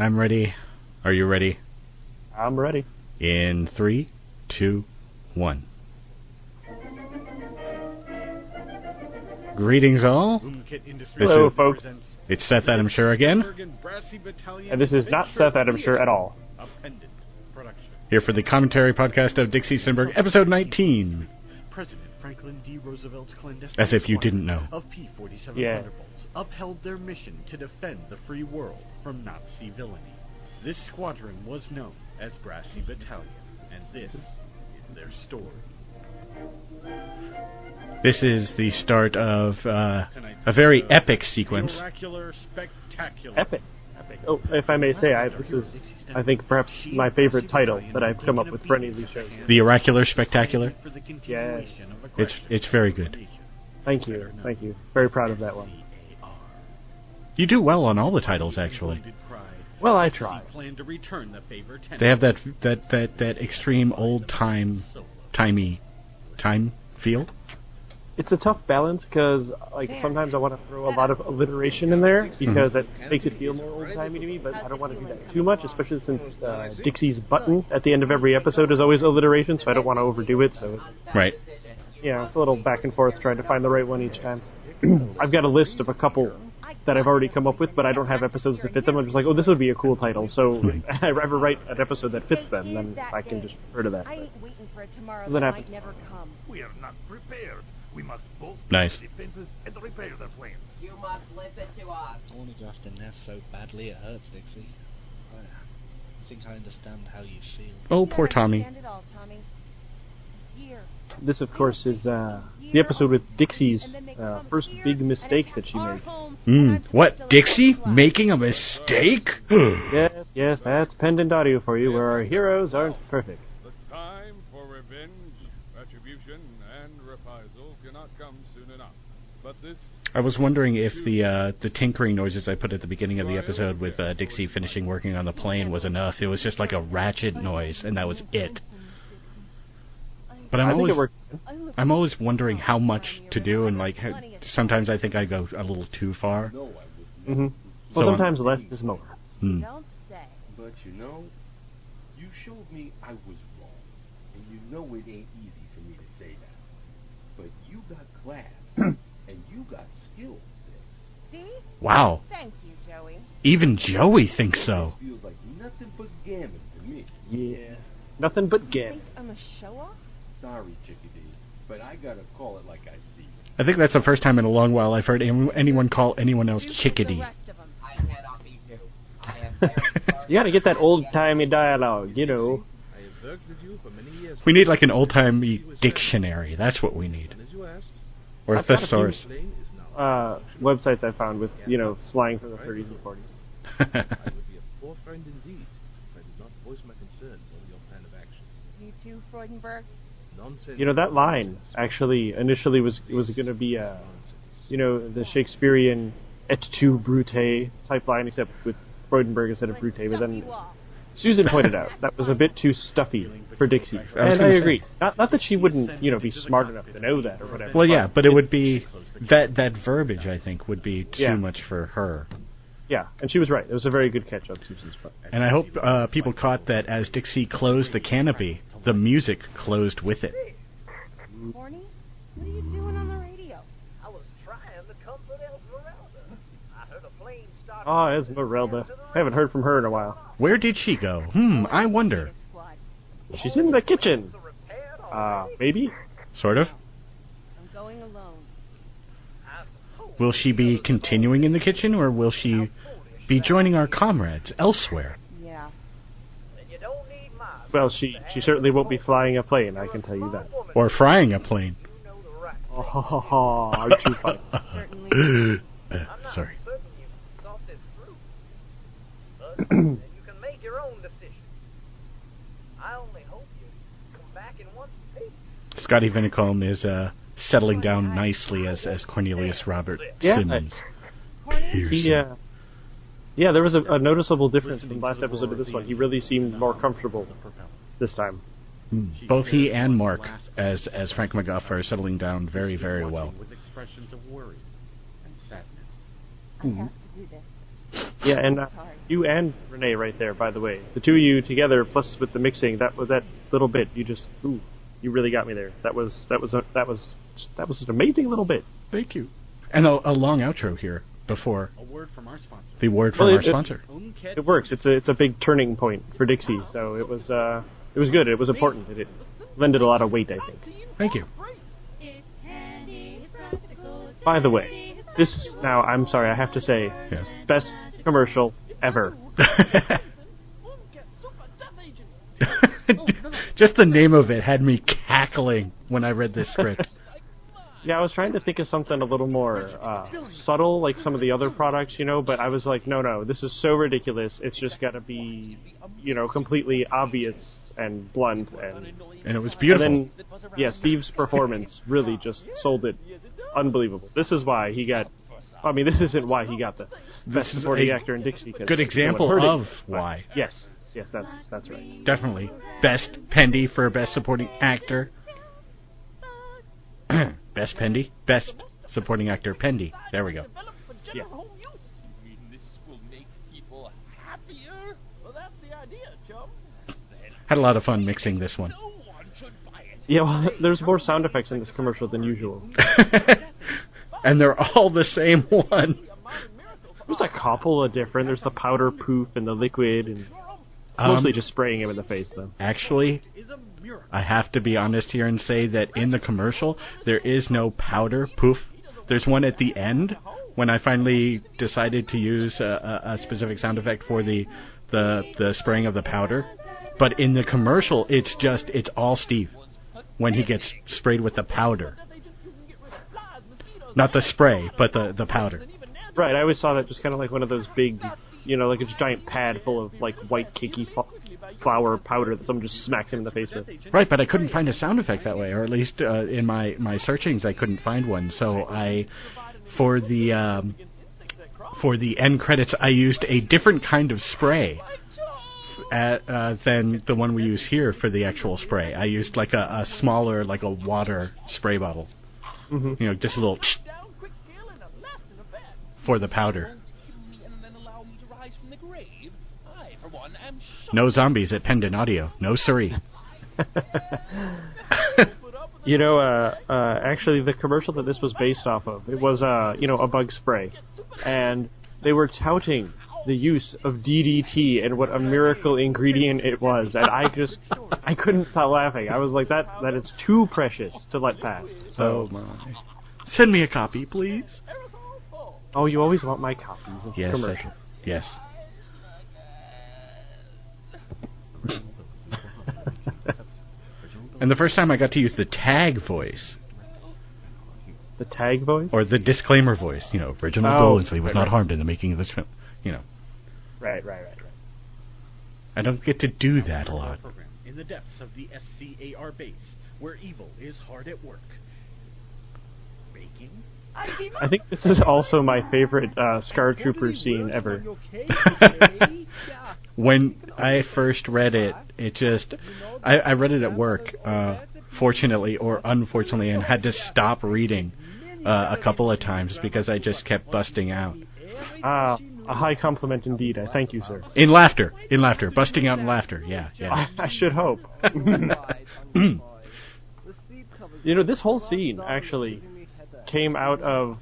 I'm ready. Are you ready? I'm ready. In three, two, one. Greetings all. Hello, folks. It's Seth Adam Sher again, And this is not Seth Adam Sher at all. here for the commentary podcast of Dixie Stenberg, episode 19. President Franklin D. Roosevelt's clandestine As if you didn't know. of P-47 Yeah. Thunderbolts upheld their mission to defend the free world from Nazi villainy. This squadron was known as Brassy Battalion, and this is their story. This is the start of uh, a very episode, epic sequence. Oracular Spectacular. Epic. Epic. Oh, if I may say, I, this is, I think, perhaps my favorite title that I've come up with for any of these shows. The Oracular Spectacular. For Yes. It's it's very good. Thank you. Thank you. Very proud of that one. You do well on all the titles, actually. Well, I try. planned to return the favor They have that that that that extreme old time timey time feel. It's a tough balance because, like, sometimes I want to throw a lot of alliteration in there because it makes it feel more old timey to me, but I don't want to do that too much, especially since uh, Dixie's button at the end of every episode is always alliteration, so I don't want to overdo it. So, Right. yeah, it's a little back and forth trying to find the right one each time. I've got a list of a couple that I've already come up with, but I don't have episodes to fit them. I'm just like, oh, this would be a cool title. So I ever write an episode that fits them, then I can just refer to that. I ain't waiting for a tomorrow Then that I- might never come. We are not prepared. We must both Nice. defenses and repair their plans. You must listen to us. I want to go after Neff so badly it hurts, Dixie. I, I think I understand how you feel. Oh, poor Tommy. all, Tommy. Year. This, of course, is uh, the episode with Dixie's uh, first big mistake that she makes. Mm. What, Dixie? Making a mistake? Yes, yes, that's pendant audio for you, where our heroes aren't perfect. The time for revenge, retribution, and reprisal cannot come soon enough. But this I was wondering if the uh, the tinkering noises I put at the beginning of the episode with uh, Dixie finishing working on the plane was enough. It was just like a ratchet noise, and that was it. But I'm always. I'm always wondering how much to do, and like how, sometimes I think I go a little too far. Mm-hmm. Well, So, sometimes less is more. Hmm. Don't say. But you know, you showed me I was wrong. And you know it ain't easy for me to say that. But you got class, and you got skill, Vince. See? Wow, Thank you, Joey. even Joey thinks so. This feels like nothing but gammon to me. Yeah. Nothing but Think gam. I'm a show off? Sorry, chickadee, but I gotta call it like I see it. I think that's the first time in a long while I've heard anyone call anyone else chickadee. The rest of 'em. I cannot be too. I am very sorry. You gotta get that old timey dialogue, you know. We need like an old timey dictionary. That's what we need, And as you asked, or a a thesaurus. plane is now. Uh, websites I found with, you know, slang from the 30s and 40s. I would be a poor friend indeed if I did not voice my concerns over your plan of action. You too, Freudenberg? Nonsense. You know, that line actually initially was was going to be, uh, you know, the Shakespearean et tu brute type line, except with Freudenberg instead of brute. But then. Susan pointed out that was a bit too stuffy for Dixie, and I agree. Not, not that she wouldn't, you know, be smart enough to know that or whatever. well, yeah, but it would be that that verbiage. I think would be too Yeah. much for her. Yeah, and she was right. It was a very good catch on Susan's part. And I hope uh, people caught that as Dixie closed the canopy, the music closed with it. Corny? What are you doing on the radio? I was trying to comfort Esmeralda. I heard a plane start. Ah, Esmeralda. I haven't heard from her in a while. Where did she go? Hmm, I wonder. She's in the kitchen. Uh, maybe? Sort of. I'm going alone. Will she be continuing in the kitchen, or will she be joining our comrades elsewhere? Yeah. then you don't need my Well, she she certainly won't be flying a plane. I can tell you that. Or frying a plane? You know the right. Oh, aren't you funny? Not sorry. certain you thought this through. But then you can make your own decision. I only hope you come back in one piece. Scotty Vinicombe is uh, settling down nicely as as Cornelius Robert Yeah, I- Simmons. Corny? He, uh, yeah, there was a, a noticeable difference from last episode to this one. He really seemed more comfortable this time. Hmm. Both he and Mark, as as Frank McGuff, are settling down very very well. With expressions of worry and sadness. I have to do this. Yeah, and uh, you and Renee right there, by the way. The two of you together, plus with the mixing, that was that little bit. You just, ooh, you really got me there. That was that was a, that was that was an amazing little bit. Thank you. And a, a long outro here before A word from our sponsor. the word from Well, our it- it- sponsor. It works. It's a it's a big turning point for Dixie. So it was uh it was good. It was important. It, it lended a lot of weight, I think. Thank you. By the way, this is now. I'm sorry. I have to say, Yes. best commercial ever. Just the name of it had me cackling when I read this script. Yeah, I was trying to think of something a little more uh, subtle, like some of the other products, you know. But I was like, no, no, this is so ridiculous. It's just got to be, you know, completely obvious and blunt, and And it was beautiful. And then, yeah, Steve's performance really just sold it. Unbelievable. This is why he got. I mean, this isn't why he got the best supporting a actor in Dixie. 'cause good example heard it, of but why. Yes, yes, that's that's right. Definitely. Best Pendy for Best Supporting Actor. best Pendy. Best Supporting Actor Pendy. There we go. Yeah. this will make people happier? Well, that's the idea, chum. Had a lot of fun mixing this one. Yeah, well, there's more sound effects in this commercial than usual. and they're all the same one. There's a couple of different. There's the powder poof and the liquid, and Um, mostly just spraying him in the face, though. Actually, I have to be honest here and say that in the commercial, there is no powder poof. There's one at the end when I finally decided to use a, a, a specific sound effect for the, the the spraying of the powder. But in the commercial, it's just it's all Steve when he gets sprayed with the powder, not the spray, but the the powder. Right, I always saw that just kind of like one of those big, you know, like a giant pad full of like white cakey f- flour powder that someone just smacks him in the face with. Right, but I couldn't find a sound effect that way, or at least uh, in my my searchings, I couldn't find one. So I, for the um, for the end credits, I used a different kind of spray at, uh, than the one we use here for the actual spray. I used like a, a smaller, like a water spray bottle. Mm-hmm. You know, just a little for the powder. And then allow me to rise from the grave? I, for one, am No zombies at Pendant Audio. No siree. You know, uh, uh, actually, the commercial that this was based off of, it was, uh, you know, a bug spray, and they were touting the use of DDT and what a miracle ingredient it was, and I just, I couldn't stop laughing. I was like, that, that is too precious to let pass. Oh So, my. Send me a copy, please. oh, you always want my copies of Yes. commercial. Yes. And the first time I got to use the tag voice, The tag voice? or the disclaimer voice, you know, Reginald Oh, Billingsley was right, not right. harmed in the making of this film. You know, Right, right, right, right. I don't get to do that a lot. Program in the depths of the SCAR base, where evil is hard at work. Baking? I think this is also my favorite uh, Scar Trooper scene ever. when I first read it, it just I, I read it at work, uh, fortunately or unfortunately, and had to stop reading uh, a couple of times because I just kept busting out Ah, a high compliment indeed. I thank you, sir. in laughter, in laughter, busting out in laughter. Yeah, yeah. I, I should hope. you know, this whole scene actually came out of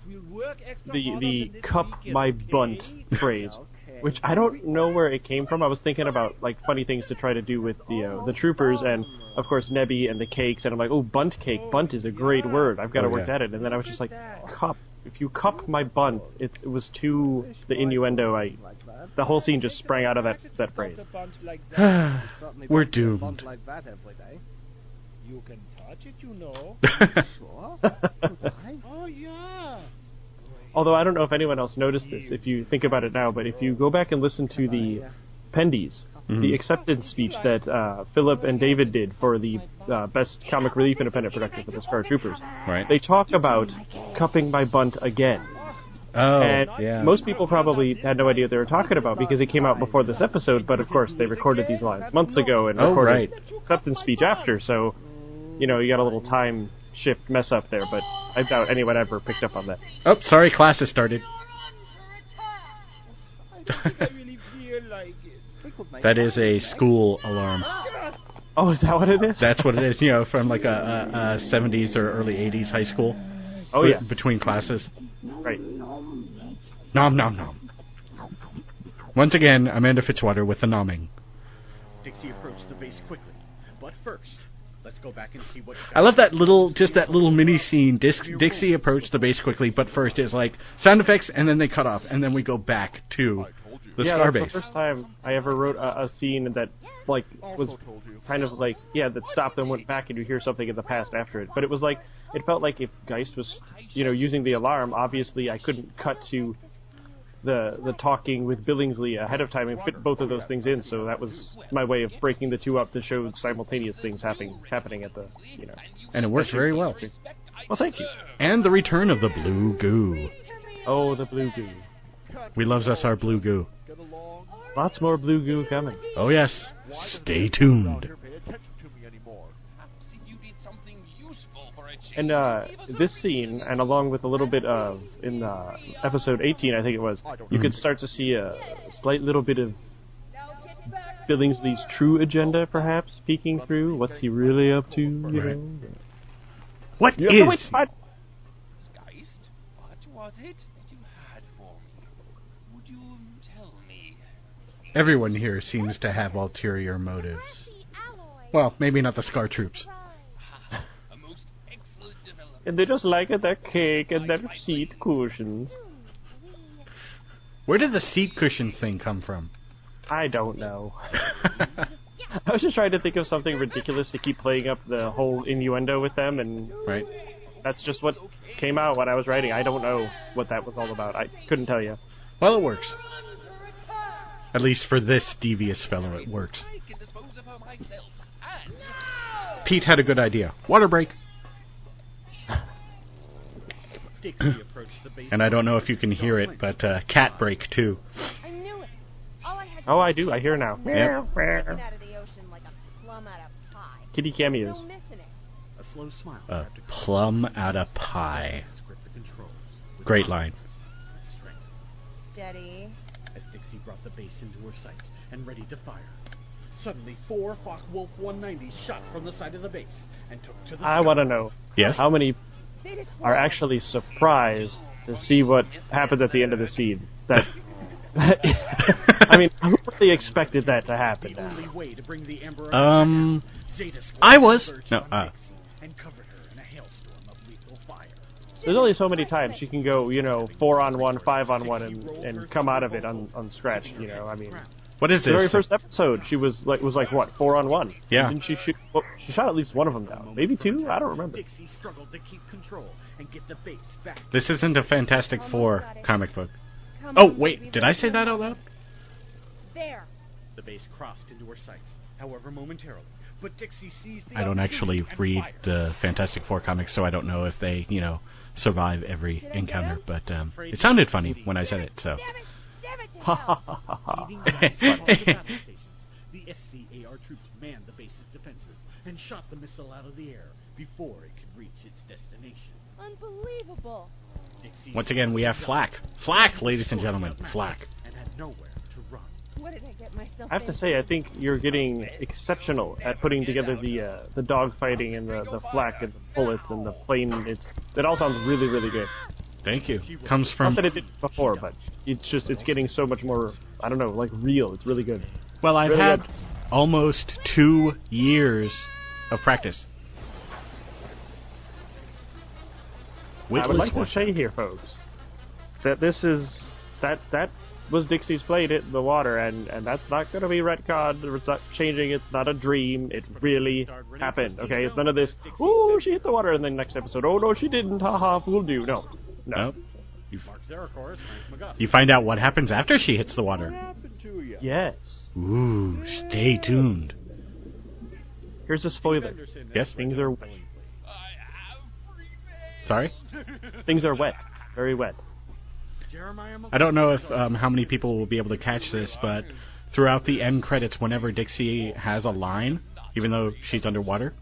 the the cup my bunt phrase, which I don't know where it came from. I was thinking about like funny things to try to do with the uh, the troopers and of course Nebby and the cakes, and I'm like, oh, bunt cake, bunt is a great word. I've got to Oh, work yeah. at it. And then I was just like, cup. If you cup my bunt, it, it was too the innuendo. I the whole scene just sprang out of that that phrase. We're doomed. Like that every day. You can touch it, you know. oh yeah. Although I don't know if anyone else noticed this, if you think about it now, but if you go back and listen to the Pendies, Mhm. the acceptance speech that uh, Philip and David did for the uh, Best Comic Relief Independent Production for the Scar Troopers, Right. they talk about cupping my bunt again. Oh, and yeah. most people probably had no idea what they were talking about because it came out before this episode, but of course they recorded these lines months ago and Oh, recorded right. acceptance speech after, so, you know, you got a little time shift mess up there, but I doubt anyone ever picked up on that. Oh, sorry, class has started. I really feel like it. that is a school alarm. Oh, is that what it is? That's what it is. You know, from like a, a, a 70s or early 80s high school. Oh yeah, Between classes. right. Nom nom nom. Once again, Amanda Fitzwater with the nomming. Dixie approached the base quickly, but first, let's go back and see what. I love that little, just that little mini scene. Dis- Dixie approached the base quickly, but first is like sound effects, and then they cut off, and then we go back to the yeah, Scar that's base. the first time I ever wrote a, a scene that like was kind of like yeah that stopped and went back and you hear something in the past after it. But it was like it felt like if Geist was you know using the alarm, obviously I couldn't cut to the the talking with Billingsley ahead of time and fit both of those things in. So that was my way of breaking the two up to show simultaneous things happening happening at the you know. and it works very well. Well, thank you. And the return of the blue goo. Oh, the blue goo. We loves us our blue goo. Lots more blue goo coming. Oh yes, stay tuned. Pay attention to me anymore. And uh, this scene, and along with a little bit of in uh, episode 18, I think it was, you could start to see a slight little bit of Billingsley's true agenda, perhaps peeking through. What's he really up to? You Right. know. What You is? to wait Geist, what was it that you had for me? Would you tell me? Everyone here seems to have ulterior motives. Well, maybe not the Scar troops. A most excellent development. And they just like it, their cake and their seat cushions. Where did the seat cushion thing come from? I don't know. I was just trying to think of something ridiculous to keep playing up the whole innuendo with them, and right. that's just what came out when I was writing. I don't know what that was all about. I couldn't tell you. Well, it works. At least for this devious fellow, it works. I can dispose of her myself. And Pete had a good idea. Water break. Dixie approached the base. And I don't know if you can hear it, but uh, cat break too. I knew it. All I had to Oh, I do. I hear now. Yep. sticking out of the ocean like a plum out of pie. Kitty cameos. No missing it. A slow smile. A plum out of pie. his grip the controls. with Great line. Steady. As Dixie brought the base into her sights and ready to fire. Suddenly, four Focke Wolf 190s shot from the side of the base and took to the I want to know Yes. how many are actually surprised to see what happened at the end of the scene. That, I mean, who really expected that to happen? Now? only way to bring the Emperor Um, I was- surged no, on uh. Dixie and covered her in a hailstorm of lethal fire. There's only so many times she can go, you know, four on one, five on one, and, and come out of it un, unscratched. You know, I mean, what is this? the very first episode, she was like was like what four on one. Yeah. Didn't she shoot? Well, she shot at least one of them down, maybe two. I don't remember. Dixie struggled to keep control and get the base back. This isn't a Fantastic Four comic book. Oh, wait, did I say that out loud? There. The base crossed into her sights, however momentarily. But Dixie seized the I don't actually read the Fantastic Four comics, so I don't know if they, you know, survive every encounter. But um, it sounded funny when I said it, so. Damn it! Ha ha ha ha. The base across the battle stations, the SCAR troops manned the base's defenses and shot the missile out of the air before it could reach its destination. Unbelievable. Once again, we have Flak. Flak, ladies and gentlemen, Flak. and had nowhere to run. What did I get myself I have to say, I think you're getting exceptional at putting together the uh, the dog fighting and the, the flak and the bullets and the plane. It's it all sounds really really good. Thank you. Comes from Not that it did before, but it's just it's getting so much more. I don't know, like real. It's really good. well, I've really had good. almost two years of practice. With I would like to Liz say here, folks, that this is that that was Dixie's plane in the water, and and that's not going to be retconned. or It's not changing. It's not a dream. It really happened. Okay, it's none of this. Oh, she hit the water, and then next episode, oh no, she didn't. Ha ha, fooled you. No, no. Nope. You, Mark Zeracor as Frank you find out what happens after she hits the water. happened to you? Yes. Ooh, stay tuned. Here's a spoiler. Yes? Things are I have free reign. Sorry? things are wet, very wet. Jeremiah I don't know if um, how many people will be able to catch this, but throughout the end credits, whenever Dixie has a line, even though she's underwater,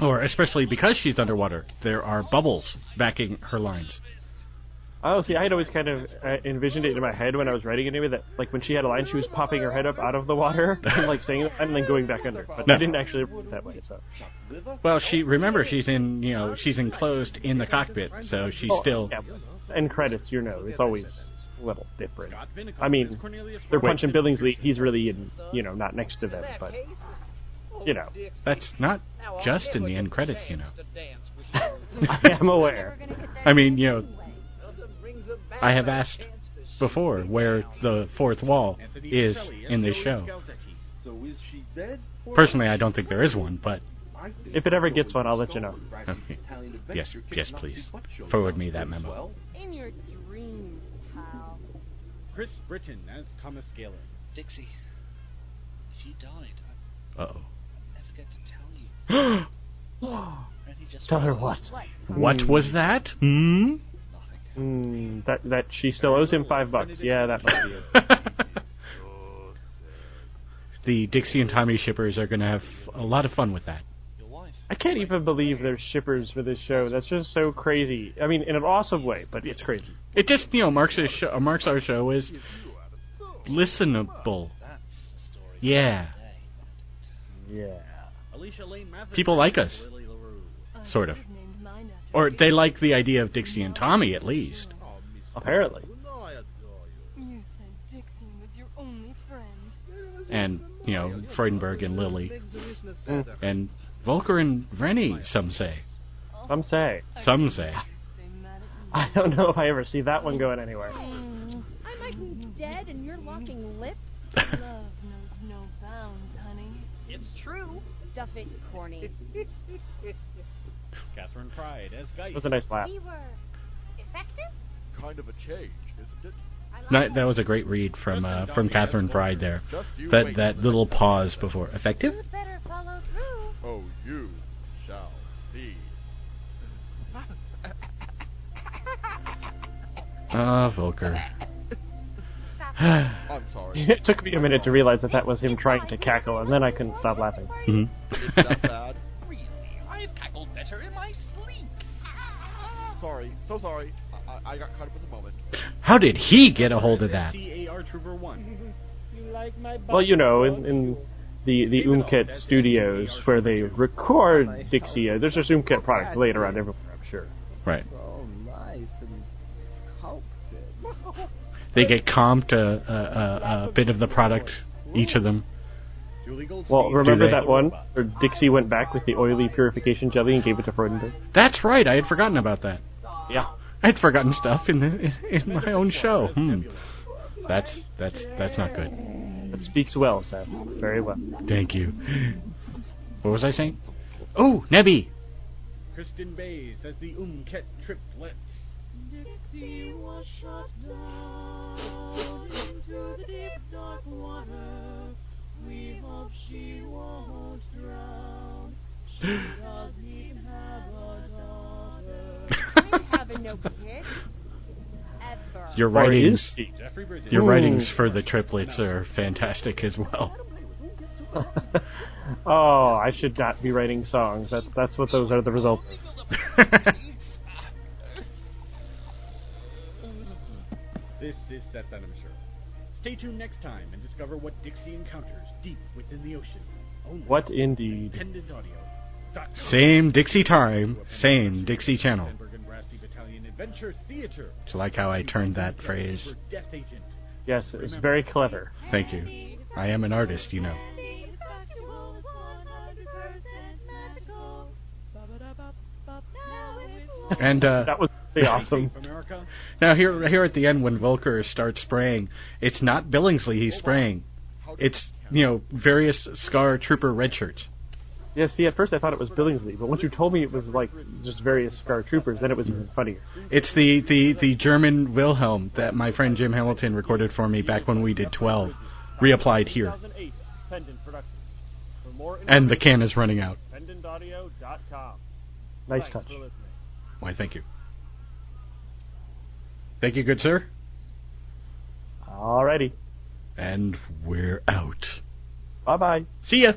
or especially because she's underwater, there are bubbles backing her lines. Oh, see, I had always kind of uh, envisioned it in my head when I was writing it anyway that, like, when she had a line, she was popping her head up out of the water and, like, saying it and then going back under. But No. I didn't actually write it that way, so. Well, she remember she's in you know she's enclosed in the cockpit, so she's Oh, still. yeah, and credits, you know, it's always a little different. I mean, they're Robertson. punching Billingsley. He's really in, you know, not next to them, but you know, That's not just in the end credits, you know. I am aware. I mean, you know, I have asked before where the fourth wall is in this show. So is she dead? Personally, I don't think there is one, but If it ever gets one, I'll let you know. okay. Yes, yes, please forward me that memo. In your dreams, pal. Chris Britton as Thomas Gaylor. Dixie, she died. Uh oh. I never get to tell you. Just Tell her realized what? What was that? Hmm. Mm, that that she still owes him five bucks. Yeah, that must be it. the Dixie and Tommy shippers are going to have a lot of fun with that. Your wife. I can't even believe there's shippers for this show. That's just so crazy. I mean, in an awesome way, but it's crazy. It just you know marks a show, uh, marks our show as listenable. That's the story. Yeah, Yeah. Alicia Lane People like us. Sort of. Or they like the idea of Dixie and Tommy at least. Apparently. You said Dixie was your only friend. And you know Freudenberg and Lily Mm. and Volker and Rennie. Some say. Some say. Some say. I don't know if I ever see that one going anywhere. I might be dead and you're locking lips. Love knows no bounds, honey. It's true. Stuff it, corny. Catherine Pride as Geist. It was a nice laugh. We were effective? Kind of a change, isn't it? That, that was a great read from uh, from Catherine Pride there. That that little pause before effective. Oh, you shall see. Ah, Volker. I'm sorry. it took me a minute to realize that that was him trying to cackle, and then I couldn't stop laughing. Mhm. It's that bad. Really, I've cackled better in my sleep. Sorry. So sorry. I, I- I got caught up in the moment. How did he get a hold of that? SCAR Trooper 1. Well, you know, in, in the the Umket studios where they record Dixie, uh, there's just Umket product laid around everywhere, I'm sure. Right. Oh, nice and sculpted. They get comped a, a, a, a bit of the product, each of them. Well, remember that one where Dixie went back with the oily purification jelly and gave it to Freudenberg? That's right. I had forgotten about that. Yeah. I'd forgotten stuff in the in, in my own show. Hmm. That's that's that's not good. That speaks well, Sam. Very well. Thank you. What was I saying? Oh, Nebby. Kristen Bays as the Umket triplets. Dixie was shot down into the deep dark water. We hope she won't drown. She doesn't have a daughter. I ain't having no kids. Ever. Your writings, is she? Jeffrey Bridges. your Ooh. writings for the triplets are fantastic as well. oh, I should not be writing songs. That's that's what those are the results. This is Seth Adam Sher. Stay tuned next time and discover what Dixie encounters deep within the ocean. Only What indeed? Pendant Audio. dot com. Same Dixie time, same Dixie channel. Stenberg and Brassy Battalion Adventure Theater. Do you like how I turned that phrase? Super Death Agent. Yes, it was very clever. Thank you. I am an artist, you know. Basketball is 100% magical. Ba-ba-da-ba-ba. Now it's And uh, That was pretty awesome. Now here here at the end when Volker starts spraying, it's not Billingsley he's spraying. It's you know various Scar Trooper red shirts. Yeah, see, at first I thought it was Billingsley, but once you told me it was like just various Scar Troopers, then it was even funnier. It's the, the, the German Wilhelm that my friend Jim Hamilton recorded for me back when we did 12, reapplied here. 2008 Pendant Productions. For more And the can is running out. pendantaudio.com. Nice touch. for. Why, thank you. Thank you, good sir. Alrighty. And we're out. Bye bye. See ya.